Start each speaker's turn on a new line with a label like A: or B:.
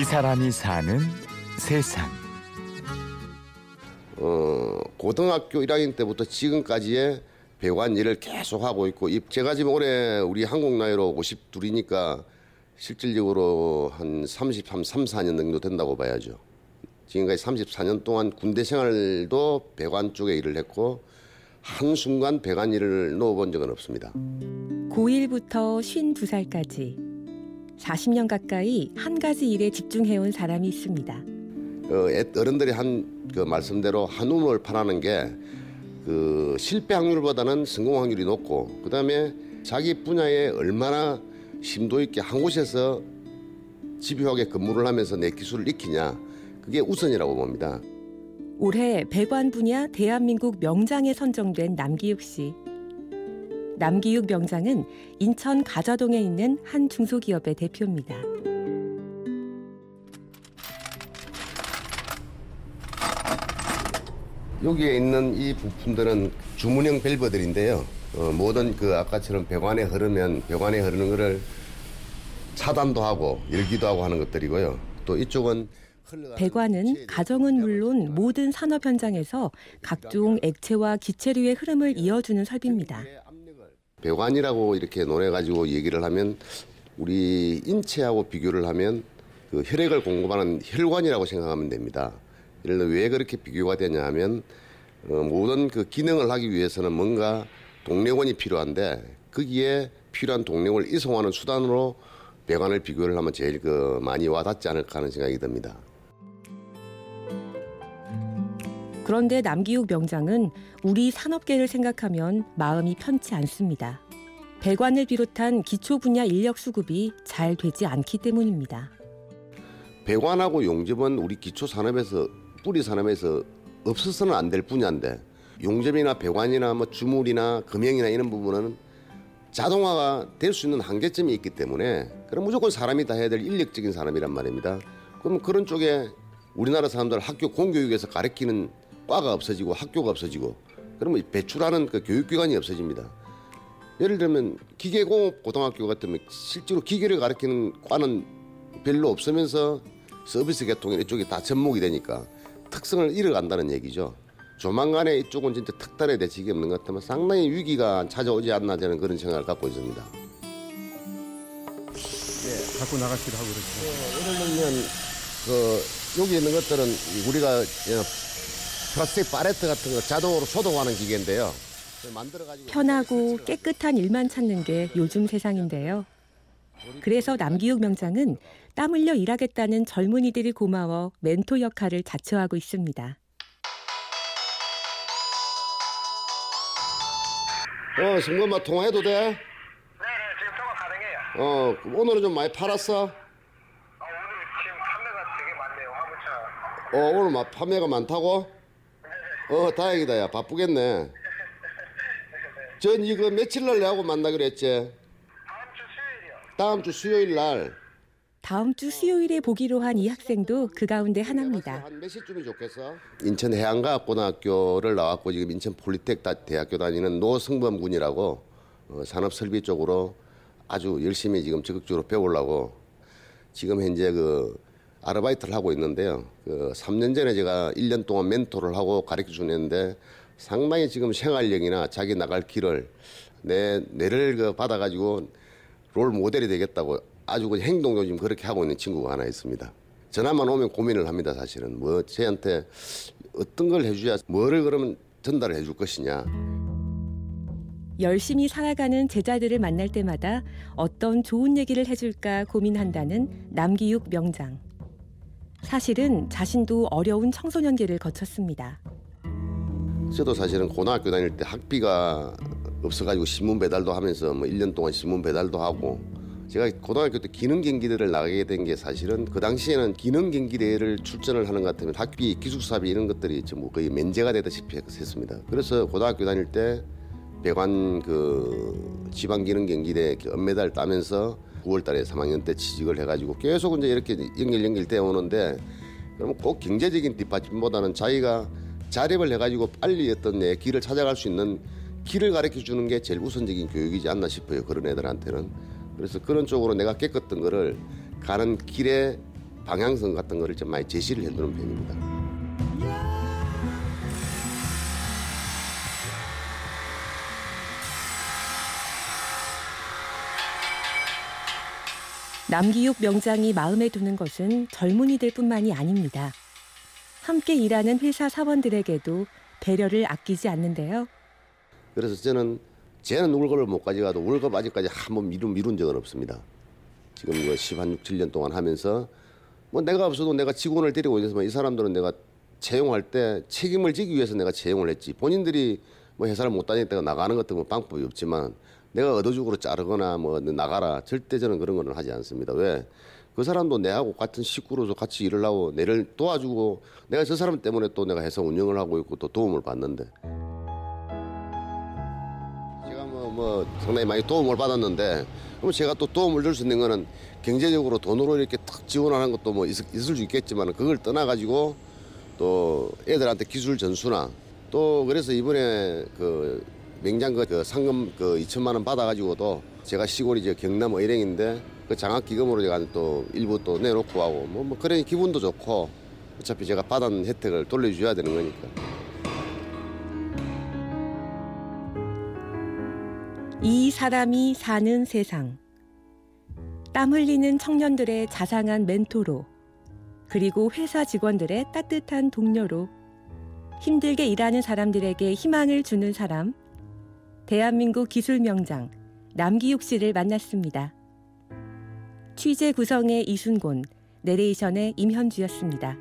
A: 이 사람이 사는 세상.
B: 어, 고등학교 1학년 때부터 지금까지의 배관 일을 계속 하고 있고 제가 지금 올해 우리 한국 나이로 52이니까 실질적으로 한 33, 3, 4년 정도 된다고 봐야죠. 지금까지 34년 동안 군대 생활도 배관 쪽에 일을 했고 한순간 배관 일을 넣어본 적은 없습니다.
C: 고1부터 52살까지 40년 가까이 한 가지 일에 집중해온 사람이 있습니다.
B: 어, 어른들이 한 그 말씀대로 한우물 파라는 게 그 실패 확률보다는 성공 확률이 높고 그다음에 자기 분야에 얼마나 심도 있게 한 곳에서 집요하게 근무를 하면서 내 기술을 익히냐 그게 우선이라고 봅니다.
C: 올해 배관 분야 대한민국 명장에 선정된 남기욱 씨. 남기육 명장은 인천 가자동에 있는 한 중소기업의 대표입니다.
B: 여기에 있는 이 부품들은 주문형 밸브들인데요. 어, 모든 그 아까처럼 배관에 흐르면 배관에 흐르는 것을 차단도 하고 열기도 하고 하는 것들이고요. 또 이쪽은
C: 배관은 가정은 물론 모든 산업 현장에서 각종 액체와 기체류의 흐름을 이어주는 설비입니다.
B: 배관이라고 이렇게 논해 가지고 얘기를 하면 우리 인체하고 비교를 하면 그 혈액을 공급하는 혈관이라고 생각하면 됩니다. 예를 들어 왜 그렇게 비교가 되냐 하면 어, 모든 그 기능을 하기 위해서는 뭔가 동력원이 필요한데 거기에 필요한 동력을 이송하는 수단으로 배관을 비교를 하면 제일 그 많이 와닿지 않을까 하는 생각이 듭니다.
C: 그런데 남기욱 명장은 우리 산업계를 생각하면 마음이 편치 않습니다. 배관을 비롯한 기초 분야 인력 수급이 잘 되지 않기 때문입니다.
B: 배관하고 용접은 우리 기초 산업에서 뿌리 산업에서 없어서는 안 될 분야인데 용접이나 배관이나 뭐 주물이나 금형이나 이런 부분은 자동화가 될 수 있는 한계점이 있기 때문에 그럼 무조건 사람이 다 해야 될 인력적인 산업이란 말입니다. 그럼 그런 쪽에 우리나라 사람들 학교 공교육에서 가르치는 과가 없어지고 학교가 없어지고 그러면 배출하는 그 교육기관이 없어집니다. 예를 들면 기계공업 고등학교 같으면 실제로 기계를 가르치는 과는 별로 없으면서 서비스 계통 이쪽이 다 접목이 되니까 특성을 잃어간다는 얘기죠. 조만간에 이쪽은 진짜 특단의 대책이 없는 것 같으면 상당히 위기가 찾아오지 않나 저는 그런 생각을 갖고 있습니다.
D: 예, 갖고 나가기도 하고 그렇죠.
B: 어, 예를 들면 그 여기 있는 것들은 우리가 플라스틱 파레트 같은 거 자동으로 소독하는 기계인데요.
C: 편하고 깨끗한 일만 찾는 게 요즘 세상인데요. 그래서 남기욱 명장은 땀 흘려 일하겠다는 젊은이들이 고마워 멘토 역할을 자처하고 있습니다.
B: 어, 승범아 통화해도 돼?
E: 네네, 지금 통화
B: 어,
E: 가능해요.
B: 오늘은 좀 많이 팔았어?
E: 아, 오늘 지금 판매가 되게 많네요, 화물차.
B: 어, 오늘 막 판매가 많다고? 어, 다행이다, 야. 바쁘겠네. 전 이거 며칠 날 내하고 만나기로 했지?
E: 다음 주 수요일이요.
B: 다음 주 수요일 날.
C: 다음 주 수요일에 보기로 한 이 학생도 그 가운데 하나입니다.
B: 한 몇 시쯤이 좋겠어? 인천 해안과학고등학교를 나왔고 지금 인천 폴리텍 대학교 다니는 노승범 군이라고 어, 산업 설비 쪽으로 아주 열심히 지금 적극적으로 배우려고 지금 현재 그 아르바이트를 하고 있는데요. 그 3년 전에 제가 1년 동안 멘토를 하고 가르쳐 주는데 상당히 지금 생활력이나 자기 나갈 길을 내 뇌를 그 받아가지고 롤 모델이 되겠다고 아주 그 행동도 지금 그렇게 하고 있는 친구가 하나 있습니다. 전화만 오면 고민을 합니다, 사실은. 뭐, 쟤한테 어떤 걸 해줘야, 뭐를 그러면 전달을 해줄 것이냐.
C: 열심히 살아가는 제자들을 만날 때마다 어떤 좋은 얘기를 해줄까 고민한다는 남기육 명장. 사실은 자신도 어려운 청소년기를 거쳤습니다.
B: 저도 사실은 고등학교 다닐 때 학비가 없어가지고 신문 배달도 하면서 뭐 1년 동안 신문 배달도 하고 제가 고등학교 때 기능 경기대를 나가게 된 게 사실은 그 당시에는 기능 경기대를 출전을 하는 것 같으면 학비, 기숙사비 이런 것들이 전부 거의 면제가 되다시피 했습니다. 그래서 고등학교 다닐 때 배관 그 지방 기능 경기대 은메달 따면서 9월달에 3학년 때 취직을 해가지고 계속 이제 이렇게 연결 연결돼 오는데 그러면 꼭 경제적인 뒷받침보다는 자기가 자립을 해가지고 빨리 어떤 내 길을 찾아갈 수 있는 길을 가르쳐 주는 게 제일 우선적인 교육이지 않나 싶어요. 그런 애들한테는. 그래서 그런 쪽으로 내가 깨끗던 거를 가는 길에 방향성 같은 거를 좀 많이 제시를 해두는 편입니다.
C: 남기욱 명장이 마음에 두는 것은 젊은이들뿐만이 아닙니다. 함께 일하는 회사 사원들에게도 배려를 아끼지 않는데요.
B: 그래서 저는 쟤는 월급을 못 가져가도 월급 아직까지 한 번 미룬 미룬 적은 없습니다. 지금 이거 10한 6, 7년 동안 하면서 뭐 내가 없어도 내가 직원을 데리고 있지만 이 사람들은 내가 채용할 때 책임을 지기 위해서 내가 채용을 했지. 본인들이 뭐 회사를 못 다녔다가 나가는 것도 뭐 방법이 없지만 내가 의도적으로 자르거나 뭐 나가라 절대 저는 그런 거는 하지 않습니다. 왜? 그 사람도 내하고 같은 식구로서 같이 일을 하고 내를 도와주고 내가 저 사람 때문에 또 내가 회사 운영을 하고 있고 또 도움을 받는데 제가 뭐, 뭐 상당히 많이 도움을 받았는데 그럼 제가 또 도움을 줄 수 있는 거는 경제적으로 돈으로 이렇게 탁 지원하는 것도 뭐 있을, 있을 수 있겠지만 그걸 떠나 가지고 또 애들한테 기술 전수나 또 그래서 이번에 그 맹장 그, 그 상금 그 2천만 원 받아가지고도 제가 시골이 저 경남 의령인데 그 장학 기금으로 제가 또 일부 또 내놓고 하고 뭐, 뭐 그러니 기분도 좋고 어차피 제가 받은 혜택을 돌려줘야 되는 거니까.
C: 이 사람이 사는 세상. 땀 흘리는 청년들의 자상한 멘토로, 그리고 회사 직원들의 따뜻한 동료로, 힘들게 일하는 사람들에게 희망을 주는 사람, 대한민국 기술 명장 남기욱 씨를 만났습니다. 취재 구성의 이순곤, 내레이션의 임현주였습니다.